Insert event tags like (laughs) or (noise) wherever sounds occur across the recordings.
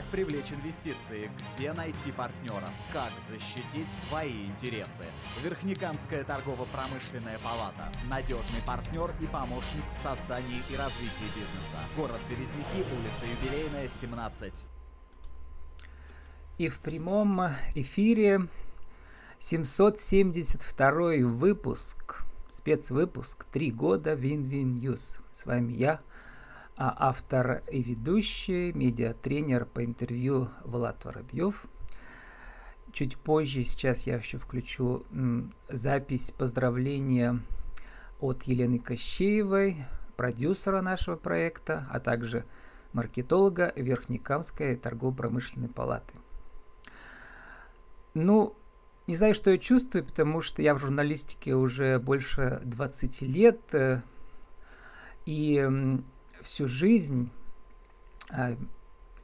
Как привлечь инвестиции? Где найти партнеров? Как защитить свои интересы? Верхнекамская торгово-промышленная палата. Надежный партнер и помощник в создании и развитии бизнеса. Город Березники, улица Юбилейная, 17. И в прямом эфире 772 выпуск, спецвыпуск «Три года Win-Win News». С вами я, а автор и ведущий, медиатренер по интервью Влад Воробьев. Чуть позже, сейчас я еще включу запись поздравления от Елены Кощеевой, продюсера нашего проекта, а также маркетолога Верхнекамской торгово-промышленной палаты. Ну, не знаю, что я чувствую, потому что я в журналистике уже больше 20 лет, э, и всю жизнь э,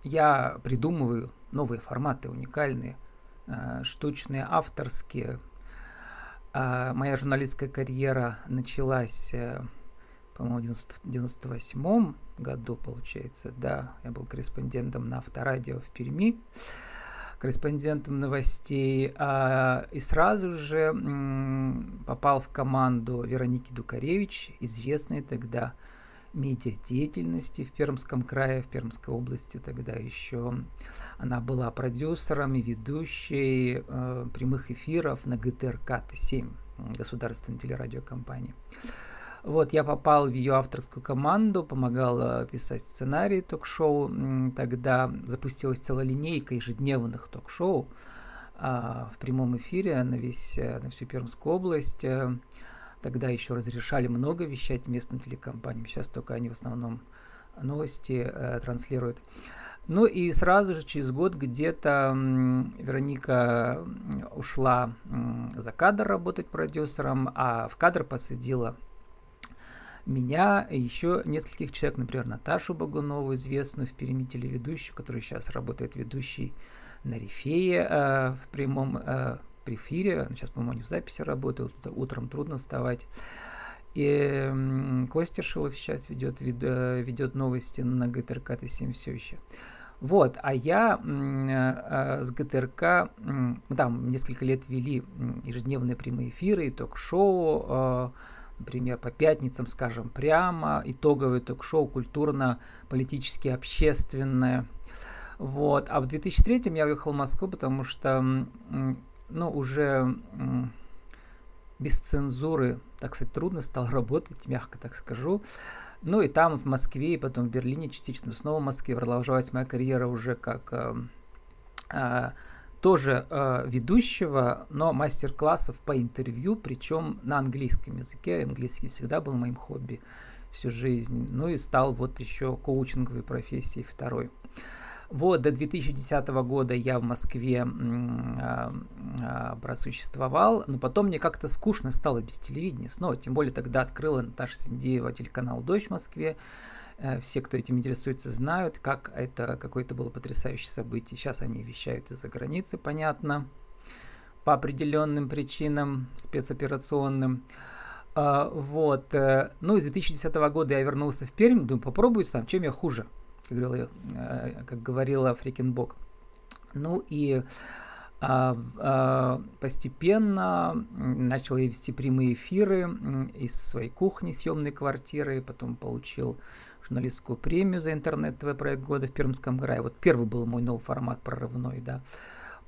я придумываю новые форматы, уникальные, э, штучные, авторские. А моя журналистская карьера началась, э, по-моему, в 98 году, получается, да, я был корреспондентом на авторадио в Перми корреспондентом новостей, а, и сразу же попал в команду Вероники Дукаревич, известной тогда медиадеятельности в Пермском крае, в Пермской области тогда еще. Она была продюсером и ведущей э, прямых эфиров на ГТРК-7, государственной телерадиокомпании. Вот, я попал в ее авторскую команду, помогал писать сценарий ток-шоу. Тогда запустилась целая линейка ежедневных ток-шоу а, в прямом эфире на, весь, э, на всю Пермскую область. Тогда еще разрешали много вещать местным телекомпаниям. Сейчас только они в основном новости э, транслируют. Ну и сразу же через год где-то Вероника ушла за кадр работать продюсером, а в кадр посадила меня и еще нескольких человек, например, Наташу Багунову, известную в Перми телеведущую, которая сейчас работает ведущей на Рифее э, в прямом э, при эфире, сейчас, по-моему, они в записи работают, утром трудно вставать. И Костя Шилов сейчас ведет, ведет новости на ГТРК Т7 все еще. Вот, а я э, с ГТРК, там несколько лет вели ежедневные прямые эфиры, ток-шоу, э, например, по пятницам, скажем, прямо, итоговое ток-шоу культурно-политически общественное. Вот, а в 2003 я уехал в Москву, потому что ну, уже без цензуры, так сказать, трудно стало (laughs) работать, мягко так скажу. Ну и там, в Москве, и потом в Берлине частично, снова в Москве продолжалась моя карьера уже как э, э, тоже э, ведущего, но мастер-классов по интервью, причем на английском языке. Английский всегда был моим хобби всю жизнь. Ну и стал вот еще коучинговой профессией второй. Вот, до 2010 года я в Москве а, а, просуществовал, но потом мне как-то скучно стало без телевидения снова, тем более тогда открыла Наташа Синдеева телеканал «Дождь» в Москве, э, все, кто этим интересуется, знают, как это какое-то было потрясающее событие. Сейчас они вещают из-за границы, понятно, по определенным причинам спецоперационным. Uh, вот. Э, ну, с 2010 года я вернулся в Пермь, думаю, попробую сам, чем я хуже как говорила, э, как говорила Фрикенбок. Ну и а, а, постепенно начал я вести прямые эфиры из своей кухни, съемной квартиры, потом получил журналистскую премию за интернет-ТВ проект года в Пермском крае. Вот первый был мой новый формат прорывной, да.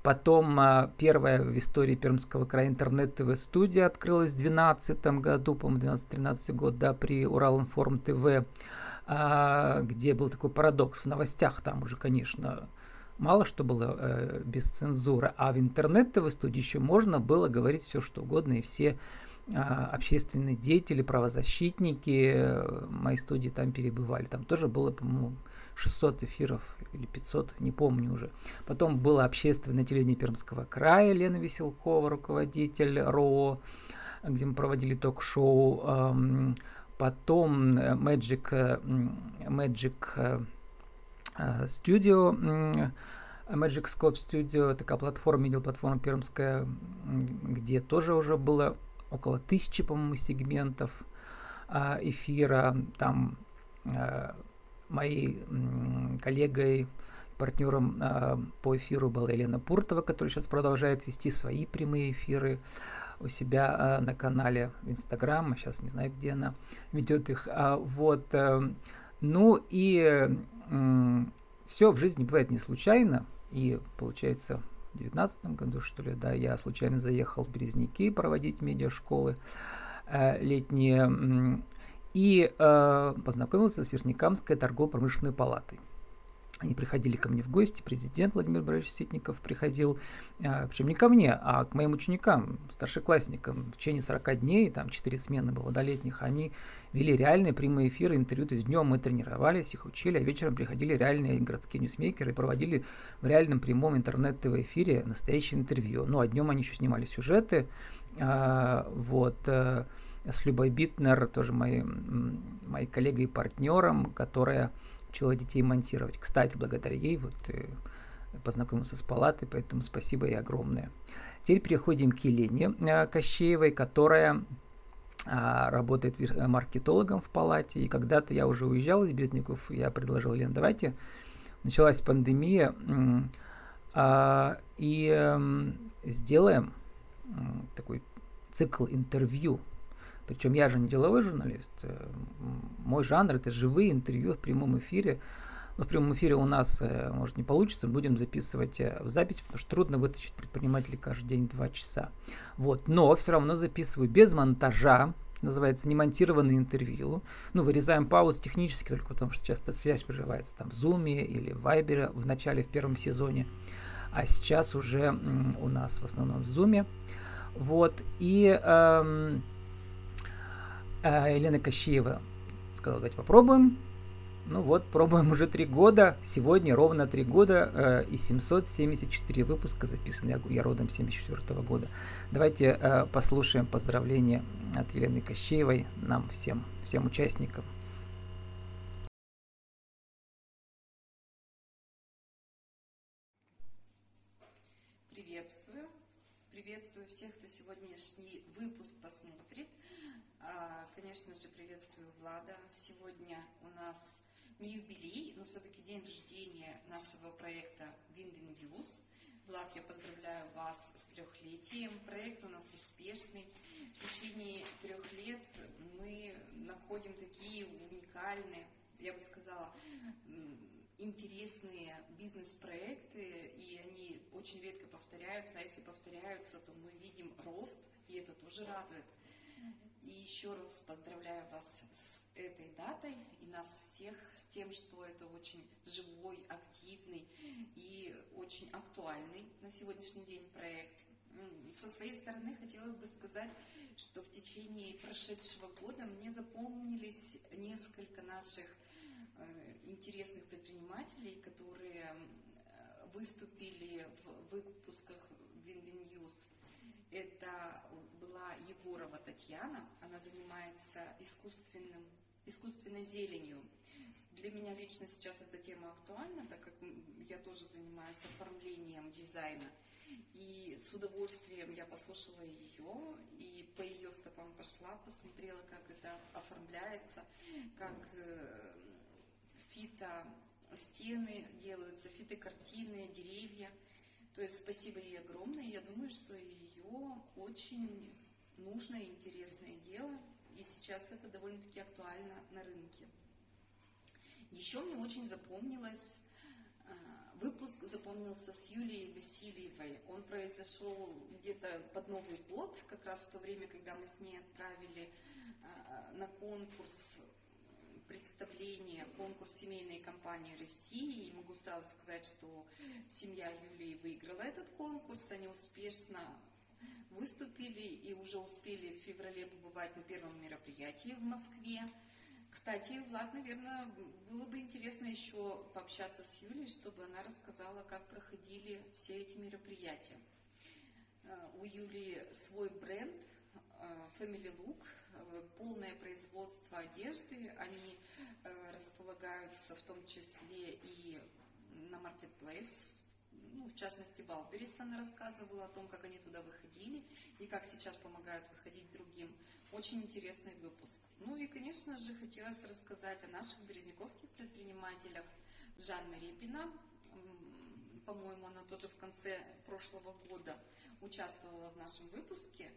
Потом а, первая в истории Пермского края интернет-ТВ студия открылась в 2012 году, по-моему, 12-13 год, да, при Уралинформ ТВ. А, где был такой парадокс в новостях, там уже, конечно, мало что было э, без цензуры, а в интернет-тв студии еще можно было говорить все, что угодно, и все э, общественные деятели, правозащитники э, моей студии там перебывали. Там тоже было, по-моему, 600 эфиров или 500, не помню уже. Потом было общественное телевидение Пермского края, Лена Веселкова, руководитель РО, где мы проводили ток-шоу. Э, потом э, Magic, э, Magic э, Studio, Magic Scope Studio, такая платформа, медиа-платформа пермская, где тоже уже было около тысячи, по-моему, сегментов эфира. Там моей коллегой Партнером по эфиру была Елена Пуртова, которая сейчас продолжает вести свои прямые эфиры у себя э, на канале в Инстаграм, сейчас не знаю, где она ведет их. А, вот, э, ну и все в жизни бывает не случайно, и получается в 2019 году, что ли, да, я случайно заехал в Березники проводить медиашколы э, летние и э, познакомился с Верникамской торгово-промышленной палатой. Они приходили ко мне в гости, президент Владимир Борисович Ситников приходил, а, причем не ко мне, а к моим ученикам, старшеклассникам. В течение 40 дней, там 4 смены было до летних, они вели реальные прямые эфиры, интервью. То есть днем мы тренировались, их учили, а вечером приходили реальные городские ньюсмейкеры и проводили в реальном прямом интернет-ТВ-эфире настоящее интервью. Ну, а днем они еще снимали сюжеты. А, вот э, с Любой Битнер, тоже моей, моей коллегой и партнером, которая учила детей монтировать. Кстати, благодаря ей вот э, познакомился с палатой, поэтому спасибо ей огромное. Теперь переходим к Елене э, Кощеевой, которая а, работает маркетологом в палате. И когда-то я уже уезжал из Березников, я предложил Лен, давайте, началась пандемия, а, и эм, сделаем такой цикл интервью причем я же не деловой журналист. Э, мой жанр это живые интервью в прямом эфире. Но в прямом эфире у нас, э, может, не получится, будем записывать э, в запись, потому что трудно вытащить предпринимателей каждый день два часа. Вот. Но все равно записываю без монтажа, называется немонтированное интервью. Ну, вырезаем паузу технически, только потому что часто связь прерывается там в Zoom или в Viber в начале, в первом сезоне. А сейчас уже у нас в основном в Zoom. Вот. И эм, а Елена Кощеева сказала, давайте попробуем. Ну вот, пробуем уже три года. Сегодня ровно три года э, и 774 выпуска записаны. Я, я родом 74 года. Давайте э, послушаем поздравления от Елены Кощеевой нам всем, всем участникам. Приветствую. Приветствую всех, кто сегодняшний выпуск посмотрит. А, конечно же, приветствую Влада. Сегодня у нас не юбилей, но все-таки день рождения нашего проекта Win-Win News. Влад, я поздравляю вас с трехлетием. Проект у нас успешный. В течение трех лет мы находим такие уникальные, я бы сказала, интересные бизнес-проекты, и они очень редко повторяются, а если повторяются, то мы видим рост, и это тоже радует. И еще раз поздравляю вас с этой датой и нас всех с тем, что это очень живой, активный и очень актуальный на сегодняшний день проект. Со своей стороны хотела бы сказать, что в течение прошедшего года мне запомнились несколько наших э, интересных предпринимателей, которые э, выступили в выпусках Win-Win News. Это была Егорова Татьяна, она занимается искусственным, искусственной зеленью. Для меня лично сейчас эта тема актуальна, так как я тоже занимаюсь оформлением дизайна. И с удовольствием я послушала ее и по ее стопам пошла, посмотрела, как это оформляется, как э, фито стены делаются, фитокартины, деревья. То есть спасибо ей огромное. Я думаю, что ее очень нужное и интересное дело, и сейчас это довольно-таки актуально на рынке. Еще мне очень запомнилось, э, выпуск запомнился с Юлией Васильевой. Он произошел где-то под Новый год, как раз в то время, когда мы с ней отправили э, на конкурс представление, конкурс семейной компании России. И могу сразу сказать, что семья Юлии выиграла этот конкурс. Они успешно выступили и уже успели в феврале побывать на первом мероприятии в Москве. Кстати, Влад, наверное, было бы интересно еще пообщаться с Юлей, чтобы она рассказала, как проходили все эти мероприятия. Э, у Юли свой бренд э, Family Look, полное производство одежды. Они располагаются в том числе и на Marketplace ну, в частности, Валберис она рассказывала о том, как они туда выходили и как сейчас помогают выходить другим. Очень интересный выпуск. Ну и, конечно же, хотелось рассказать о наших березняковских предпринимателях. Жанна Репина, по-моему, она тоже в конце прошлого года участвовала в нашем выпуске.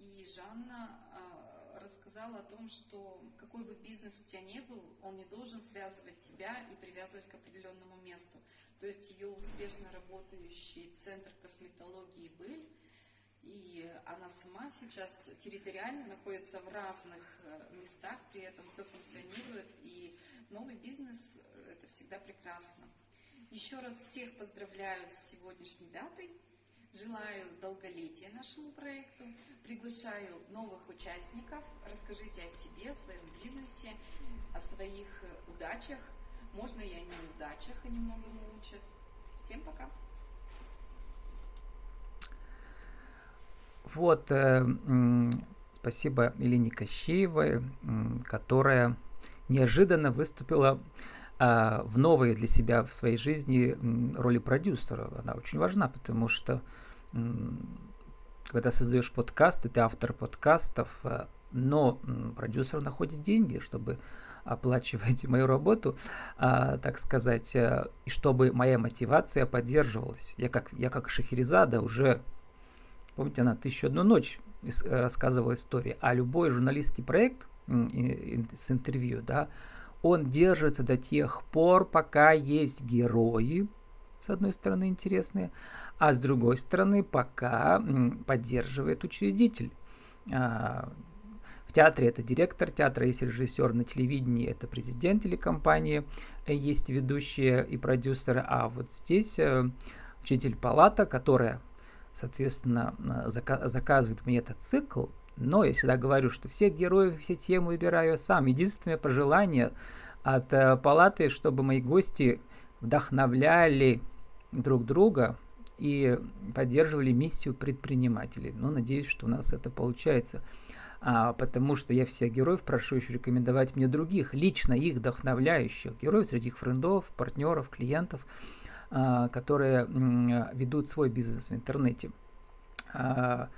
И Жанна а, рассказала о том, что какой бы бизнес у тебя ни был, он не должен связывать тебя и привязывать к определенному месту. То есть ее успешно работающий центр косметологии «Быль» И она сама сейчас территориально находится в разных э, местах, при этом все функционирует. И новый бизнес – это всегда прекрасно. Еще раз всех поздравляю с сегодняшней датой. Желаю долголетия нашему проекту. Приглашаю новых участников. Расскажите о себе, о своем бизнесе, о своих э, удачах. Можно и о неудачах, они многому учат. Всем пока! Вот, э, спасибо Елене Кощеевой, которая неожиданно выступила э, в новой для себя в своей жизни роли продюсера. Она очень важна, потому что э, когда создаешь подкасты, ты автор подкастов, э, но продюсер находит деньги, чтобы оплачивать (laughs) мою работу, а, так сказать, э, и чтобы моя мотивация поддерживалась. Я как, я как Шахерезада уже Помните, она «Тысячу одну ночь» рассказывала истории. А любой журналистский проект с интервью, да, он держится до тех пор, пока есть герои, с одной стороны, интересные, а с другой стороны, пока поддерживает учредитель. А, в театре это директор театра, есть режиссер, на телевидении это президент телекомпании, есть ведущие и продюсеры, а вот здесь э, учитель палата, которая соответственно, зака- заказывает мне этот цикл, но я всегда говорю, что всех героев, все темы выбираю сам. Единственное пожелание от э, палаты, чтобы мои гости вдохновляли друг друга и поддерживали миссию предпринимателей. Но надеюсь, что у нас это получается. А, потому что я всех героев прошу еще рекомендовать мне других, лично их вдохновляющих героев среди их френдов, партнеров, клиентов. А, которые ведут свой бизнес в интернете. А,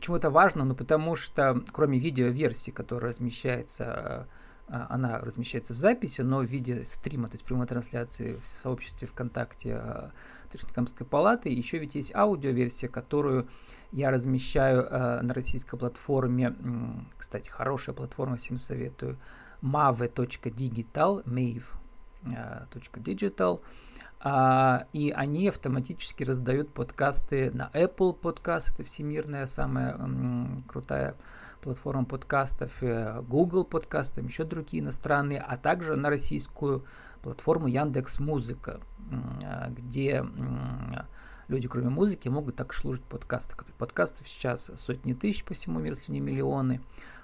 почему это важно? Ну, потому что кроме видеоверсии, которая размещается, а, она размещается в записи, но в виде стрима, то есть прямой трансляции в сообществе ВКонтакте Техникомской палаты, еще ведь есть аудиоверсия, которую я размещаю на российской платформе, кстати, хорошая платформа, всем советую, mave.digital, mave.digital, а, и они автоматически раздают подкасты на Apple Podcast, это всемирная самая м, крутая платформа подкастов, э, Google подкастов, еще другие иностранные, а также на российскую платформу Яндекс Музыка, а, где люди, кроме музыки, могут так слушать подкасты. Подкастов сейчас сотни тысяч по всему миру, если не миллионы.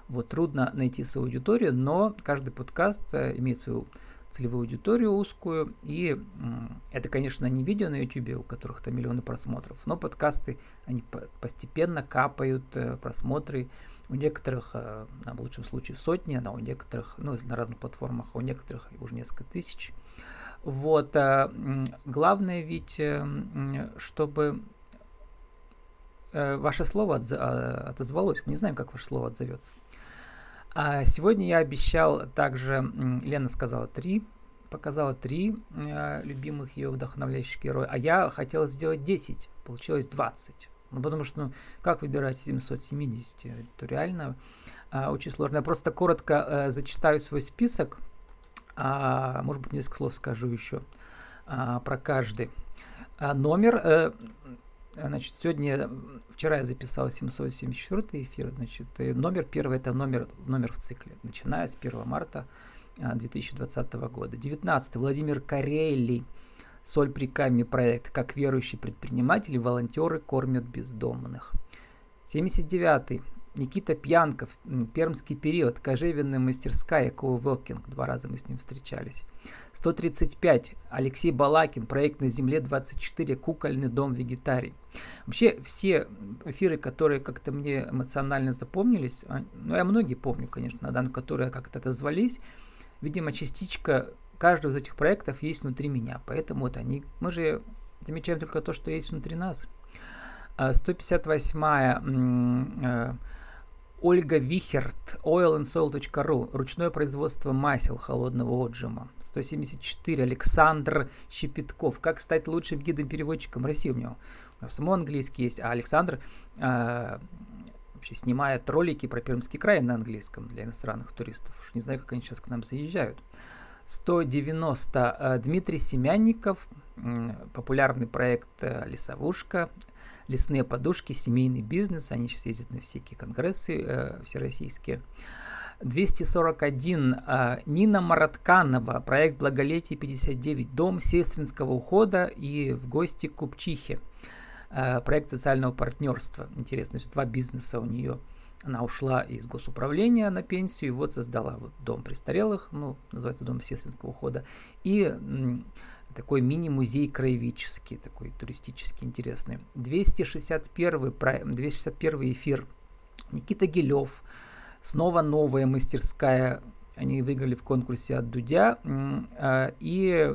Вот трудно найти свою аудиторию, но каждый подкаст э, имеет свою целевую аудиторию узкую. И это, конечно, не видео на YouTube, у которых там миллионы просмотров, но подкасты, они постепенно капают э, просмотры. У некоторых, э, в лучшем случае, сотни, а у некоторых, ну, на разных платформах, а у некоторых уже несколько тысяч. Вот. Э, главное ведь, чтобы ваше слово отозвалось. Мы не знаем, как ваше слово отзовется. А сегодня я обещал также, Лена сказала три, показала три э, любимых ее вдохновляющих героя, а я хотел сделать 10, получилось 20. Ну, потому что, ну, как выбирать 770? Это реально э, очень сложно. Я просто коротко э, зачитаю свой список, а, может быть, несколько слов скажу еще а, про каждый. А, номер, э, Значит, сегодня, вчера я записал 774 эфир, значит, номер первый это номер, номер в цикле, начиная с 1 марта 2020 а, года. 19 Владимир Карелли, Соль при камне проект, как верующие предприниматели, волонтеры кормят бездомных. 79 Никита Пьянков, пермский период, кожевенная мастерская, коуворкинг, два раза мы с ним встречались. 135. Алексей Балакин, проект на земле 24, кукольный дом вегетарий. Вообще все эфиры, которые как-то мне эмоционально запомнились, а, ну я многие помню, конечно, на которые как-то отозвались, видимо, частичка каждого из этих проектов есть внутри меня, поэтому вот они, мы же замечаем только то, что есть внутри нас. 158 а, Ольга Вихерт, oilandsol.ru, ручное производство масел холодного отжима. 174, Александр Щепетков, как стать лучшим гидом-переводчиком России у него. У него само английский есть, а Александр э, вообще снимает ролики про Пермский край на английском для иностранных туристов. Уж не знаю, как они сейчас к нам заезжают. 190, э, Дмитрий Семянников, э, популярный проект э, «Лесовушка», лесные подушки, семейный бизнес. Они сейчас ездят на всякие конгрессы э, всероссийские. 241. Э, Нина Маратканова. Проект «Благолетие 59». Дом сестринского ухода и в гости к Купчихе. Э, проект социального партнерства. Интересно, что два бизнеса у нее. Она ушла из госуправления на пенсию и вот создала вот дом престарелых, ну, называется дом сестринского ухода. И такой мини-музей краеведческий, такой туристически интересный. 261, 261 эфир. Никита Гилев. Снова новая мастерская. Они выиграли в конкурсе от Дудя а, и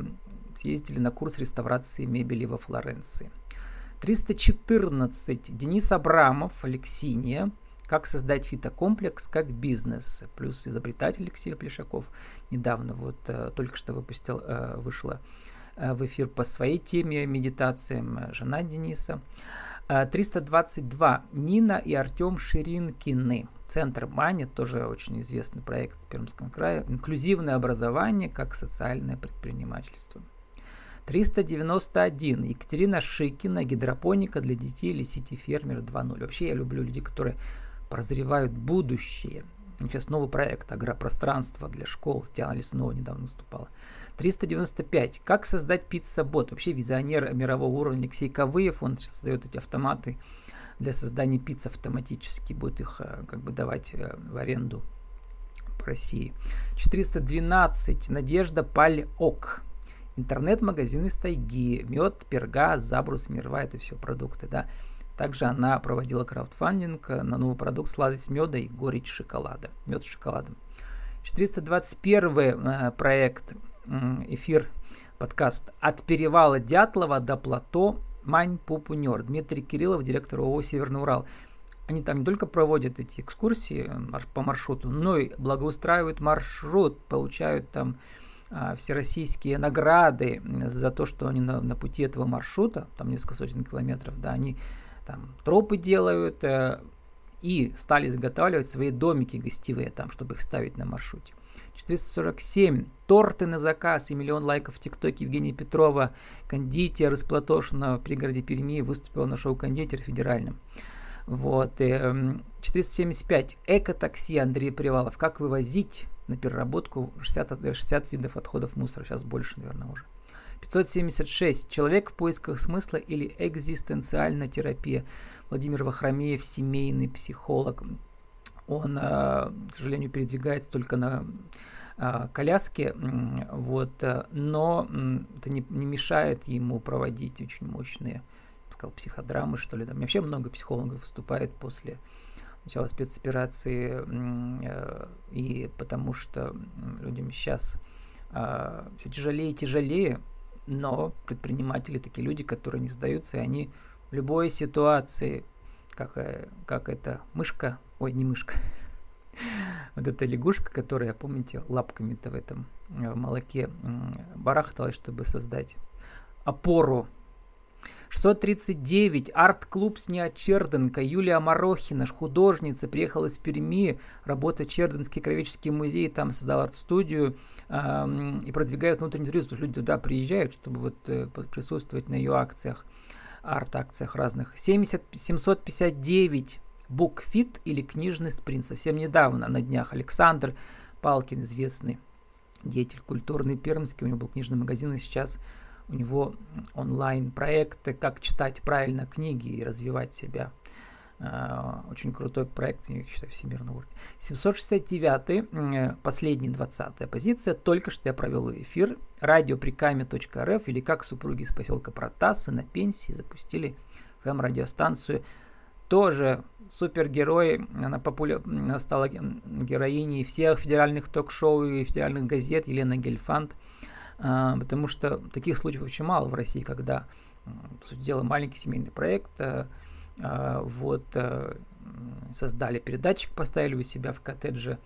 съездили на курс реставрации мебели во Флоренции. 314. Денис Абрамов, Алексиния. Как создать фитокомплекс как бизнес. Плюс изобретатель Алексей Плешаков недавно вот э, только что выпустил, э, вышла в эфир по своей теме медитациям, э, жена Дениса. 322. Э, Нина и Артем Ширинкины. Центр Мани, тоже очень известный проект в Пермском крае. Инклюзивное образование как социальное предпринимательство. 391. Екатерина Шикина. Гидропоника для детей или сети фермера 2.0. Вообще я люблю людей, которые прозревают будущее. Сейчас новый проект агропространство для школ. Диана Леснова недавно выступала. 395. Как создать пицца-бот? Вообще визионер мирового уровня Алексей Ковыев, он создает эти автоматы для создания пицц автоматически, будет их э, как бы давать э, в аренду по России. 412. Надежда Пальок. Интернет-магазин из тайги. Мед, перга, забрус, мерва. Это все продукты, да. Также она проводила краудфандинг на новый продукт сладость меда и горечь шоколада. Мед с шоколадом. 421 э, проект эфир, подкаст «От перевала Дятлова до плато Маньпупунёр». Дмитрий Кириллов, директор ООО «Северный Урал». Они там не только проводят эти экскурсии по маршруту, но и благоустраивают маршрут, получают там всероссийские награды за то, что они на, на пути этого маршрута, там несколько сотен километров, да, они там тропы делают э, и стали изготавливать свои домики гостевые там, чтобы их ставить на маршруте. 447. Торты на заказ и миллион лайков в ТикТоке Евгения Петрова, кондитер из Платошина в пригороде Перми, выступила на шоу «Кондитер» федеральном. Вот. 475. Эм, Эко-такси Андрей Привалов. Как вывозить на переработку 60, 60 видов отходов мусора. Сейчас больше, наверное, уже. 576. Человек в поисках смысла или экзистенциальная терапия. Владимир Вахромеев, семейный психолог. Он, э, к сожалению, передвигается только на э, коляске, вот, э, но это не, не мешает ему проводить очень мощные, сказал, психодрамы, что ли. Там вообще много психологов выступает после начала спецоперации, и потому что людям сейчас все тяжелее и тяжелее, но предприниматели такие люди, которые не сдаются, и они в любой ситуации, как, как эта мышка Ой, не мышка. (laughs) Вот эта лягушка, которая, помните, лапками-то в этом э, молоке барахталась, чтобы создать опору 639. Арт-клуб с Черденко. Юлия Марохина, художница, приехала из Перми, работает Черденский кровеческий музей, там создала арт-студию э, и продвигает внутренний туризм, потому что люди туда приезжают, чтобы вот э, присутствовать на ее акциях, арт-акциях разных. 70, 759. Букфит или книжный спринт. Совсем недавно, на днях, Александр Палкин, известный деятель культурный пермский, у него был книжный магазин, и сейчас у него онлайн-проекты, как читать правильно книги и развивать себя. Uh, очень крутой проект, я считаю, всемирного уровня. 769, последняя 20 позиция. Только что я провел эфир. Радиоприками.рф или как супруги из поселка Протасы на пенсии запустили ФМ-радиостанцию тоже супергерой, она, популя... стала героиней всех федеральных ток-шоу и федеральных газет Елена Гельфанд, потому что таких случаев очень мало в России, когда, по сути дела, маленький семейный проект, а, а вот, создали передатчик, поставили у себя в коттедже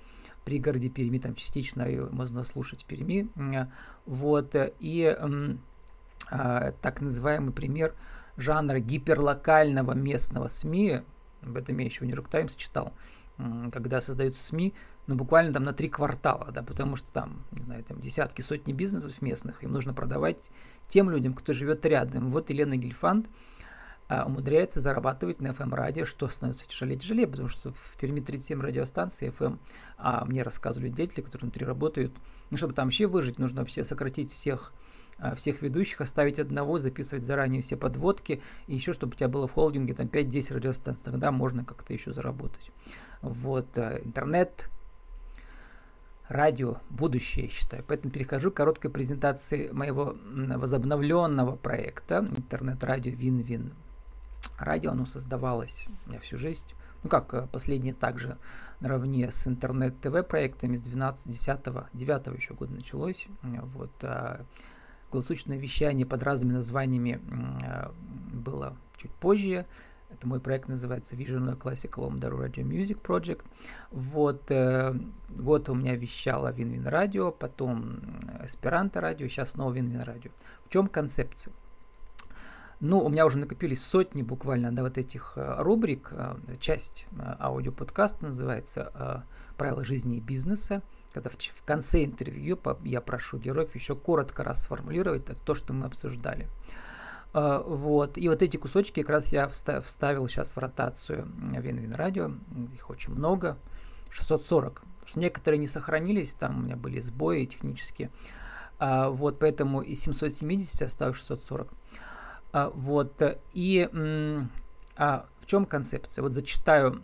пригороде Перми, там частично ее можно слушать Перми. Вот, и а, так называемый пример жанра гиперлокального местного СМИ, об этом я еще в Нью-Йорк Таймс читал, когда создаются СМИ, ну, буквально там на три квартала, да, потому что там, не знаю, там десятки, сотни бизнесов местных, им нужно продавать тем людям, кто живет рядом. Вот Елена Гельфанд а, умудряется зарабатывать на FM-радио, что становится тяжелее тяжелее, потому что в Перми 37 радиостанций FM, а мне рассказывали деятели, которые внутри работают, ну, чтобы там вообще выжить, нужно вообще сократить всех а, всех ведущих, оставить одного, записывать заранее все подводки, и еще, чтобы у тебя было в холдинге там 5-10 радиостанций, тогда можно как-то еще заработать. Вот, а, интернет, радио, будущее, считаю. Поэтому перехожу к короткой презентации моего возобновленного проекта интернет-радио Вин-Вин. Радио, оно создавалось у меня всю жизнь. Ну как, э, последнее также наравне с интернет-ТВ проектами с 12, 10, 9 еще года началось. Вот, а Круглосуточное вещание под разными названиями э, было чуть позже. Это мой проект называется Vision Classical Omdaru Radio Music Project. Вот, э, год у меня вещало Винвин Радио, потом Эсперанто Радио, сейчас снова Винвин Радио. В чем концепция? Ну, у меня уже накопились сотни буквально да, вот этих э, рубрик. Э, часть э, аудиоподкаста называется э, «Правила жизни и бизнеса» когда в, в конце интервью я прошу героев еще коротко расформулировать то, что мы обсуждали. Uh, вот. И вот эти кусочки как раз я вставил сейчас в ротацию Вин-Вин Радио. Их очень много. 640. Что некоторые не сохранились, там у меня были сбои технические. Uh, вот, поэтому из 770 осталось 640. Uh, вот. И а в чем концепция? Вот зачитаю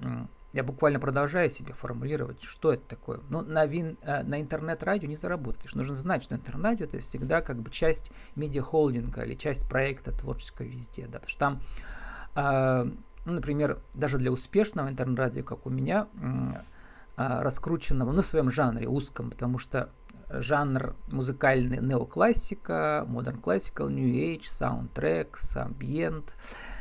я буквально продолжаю себе формулировать, что это такое. Ну, на, вин, э, на интернет-радио не заработаешь. Нужно знать, что интернет-радио это всегда как бы часть медиа-холдинга или часть проекта творческого везде. Да, потому что там, э, ну, например, даже для успешного интернет-радио, как у меня, э, раскрученного, ну, в своем жанре узком, потому что жанр музыкальный неоклассика, модерн классикал, new age, саундтрекс, амбиент.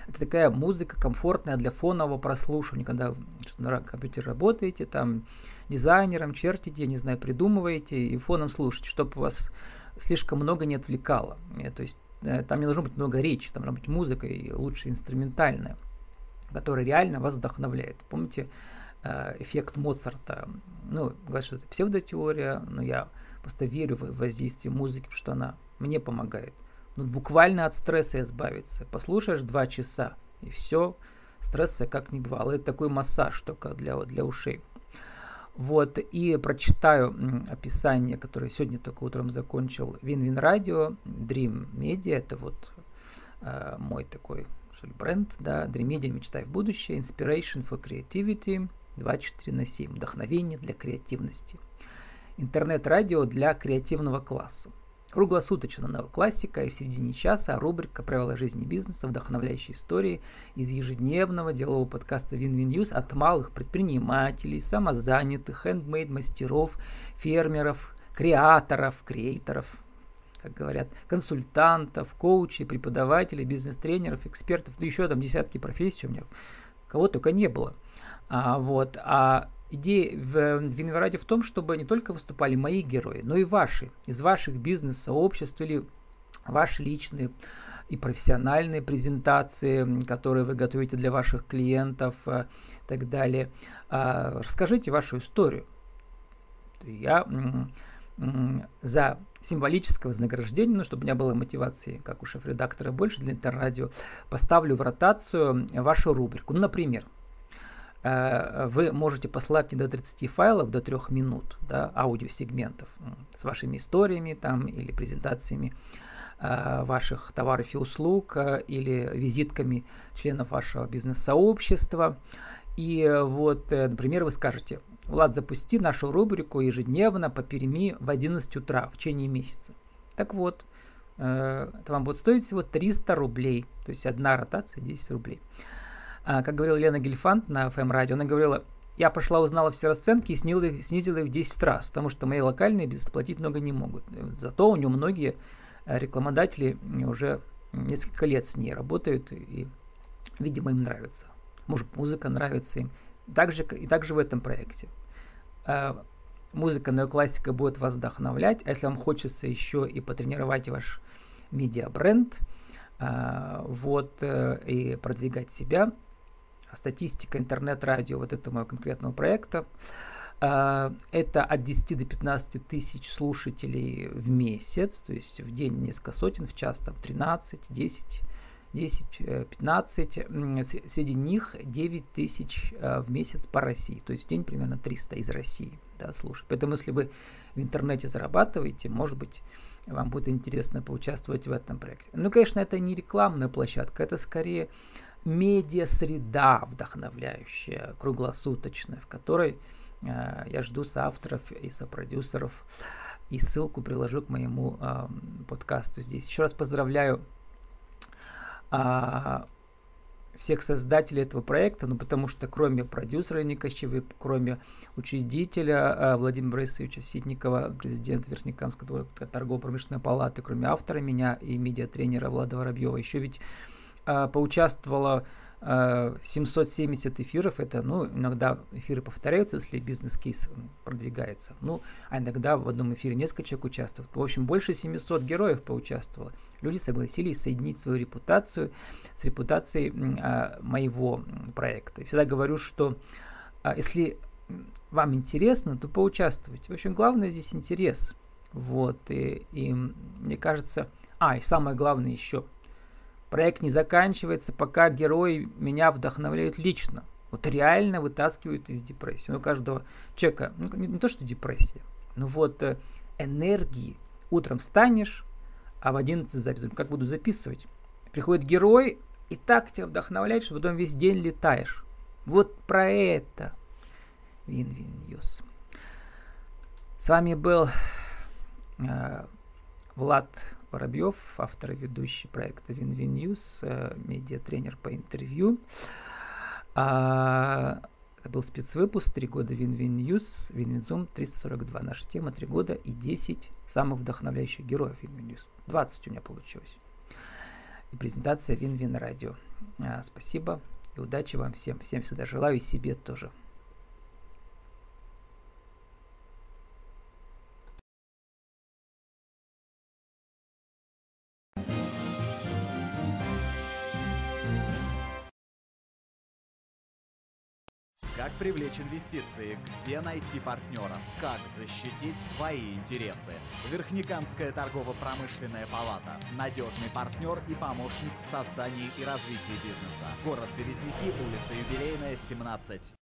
Это такая музыка комфортная для фонового прослушивания, когда на компьютере работаете, там дизайнером чертите, не знаю, придумываете и фоном слушаете, чтобы вас слишком много не отвлекало. Э, то есть э, там не должно быть много речи, там должна быть музыка и лучше инструментальная, которая реально вас вдохновляет. Помните э, эффект Моцарта? Ну, говорят, что это псевдотеория, но я просто верю в воздействие музыки, потому что она мне помогает. Ну, буквально от стресса избавиться. Послушаешь два часа, и все, стресса как не бывало. Это такой массаж только для, для ушей. Вот, и прочитаю описание, которое сегодня только утром закончил. Вин-Вин Радио, Dream Media, это вот э, мой такой бренд, да, Dream Media, мечтай в будущее, Inspiration for Creativity, 24 на 7, вдохновение для креативности. Интернет-радио для креативного класса. Круглосуточно новоклассика и в середине часа рубрика «Правила жизни и бизнеса. Вдохновляющие истории» из ежедневного делового подкаста News от малых предпринимателей, самозанятых, хендмейд-мастеров, фермеров, креаторов, креаторов, как говорят, консультантов, коучей, преподавателей, бизнес-тренеров, экспертов, ну еще там десятки профессий у меня, кого только не было. А, вот, а Идея в Винвораде в том, чтобы не только выступали мои герои, но и ваши, из ваших бизнес-сообществ или ваши личные и профессиональные презентации, которые вы готовите для ваших клиентов э, и так далее. А, расскажите вашу историю. Я за символическое вознаграждение, ну, чтобы у меня было мотивации, как у шеф-редактора, больше для интеррадио, поставлю в ротацию вашу рубрику. Ну, например, Э, вы можете послать не до 30 файлов, до 3 минут да, аудиосегментов с вашими историями там, или презентациями э, ваших товаров и услуг э, или визитками членов вашего бизнес-сообщества. И вот, например, вы скажете, Влад, запусти нашу рубрику ежедневно по Перми в 11 утра в течение месяца. Так вот, это вам будет стоить всего 300 рублей, то есть одна ротация 10 рублей. А, как говорила Лена Гельфанд на FM радио, она говорила, я пошла, узнала все расценки и снизила их, снизила их в 10 раз, потому что мои локальные бизнесы платить много не могут. Зато у нее многие э, рекламодатели уже несколько лет с ней работают, и, видимо, им нравится. может музыка нравится им. Также, и также в этом проекте. Э, музыка неоклассика будет вас вдохновлять, а если вам хочется еще и потренировать ваш медиа-бренд, э, вот, и продвигать себя, статистика интернет-радио вот этого конкретного проекта, это от 10 до 15 тысяч слушателей в месяц, то есть в день несколько сотен, в час там 13, 10 10, 15, среди них 9 тысяч э, в месяц по России, то есть в день примерно 300 из России, да, слушай. Поэтому если вы в интернете зарабатываете, может быть, вам будет интересно поучаствовать в этом проекте. Ну, конечно, это не рекламная площадка, это скорее медиа-среда вдохновляющая, круглосуточная, в которой э, я жду соавторов и сопродюсеров, и ссылку приложу к моему э, подкасту здесь. Еще раз поздравляю а, всех создателей этого проекта, ну потому что кроме продюсера Никощевы, кроме учредителя а, Владимира Борисовича Ситникова, президента Верхнекамской торгово-промышленной палаты, кроме автора меня и медиатренера Влада Воробьева, еще ведь а, поучаствовала 770 э, эфиров, это, ну, иногда эфиры повторяются, если бизнес-кейс продвигается. Ну, а иногда в одном эфире несколько человек участвуют. В общем, больше 700 героев поучаствовало. Люди согласились соединить свою репутацию с репутацией а, моего проекта. И всегда говорю, что а, если вам интересно, то поучаствуйте. В общем, главное здесь интерес. Вот, и, и мне кажется... А, и самое главное еще – Проект не заканчивается, пока герои меня вдохновляют лично. Вот реально вытаскивают из депрессии. Ну, каждого человека, ну, не, не то, что депрессия, но вот э, энергии. Утром встанешь, а в 11 записываешь. Как буду записывать? Приходит герой, и так тебя вдохновляет, что потом весь день летаешь. Вот про это. Win-Win News. С вами был э, Влад Воробьев, автор и ведущий проекта Win-Win News, э, медиатренер по интервью. А, это был спецвыпуск «Три года Win-Win News», Win-Win Zoom 342. Наша тема «Три года и 10 самых вдохновляющих героев Win-Win News». 20 у меня получилось. И презентация Win-Win Radio. А, спасибо и удачи вам всем. Всем всегда желаю и себе тоже. Привлечь инвестиции, где найти партнеров, как защитить свои интересы. Верхнекамская торгово-промышленная палата. Надежный партнер и помощник в создании и развитии бизнеса. Город Березники, улица Юбилейная, 17.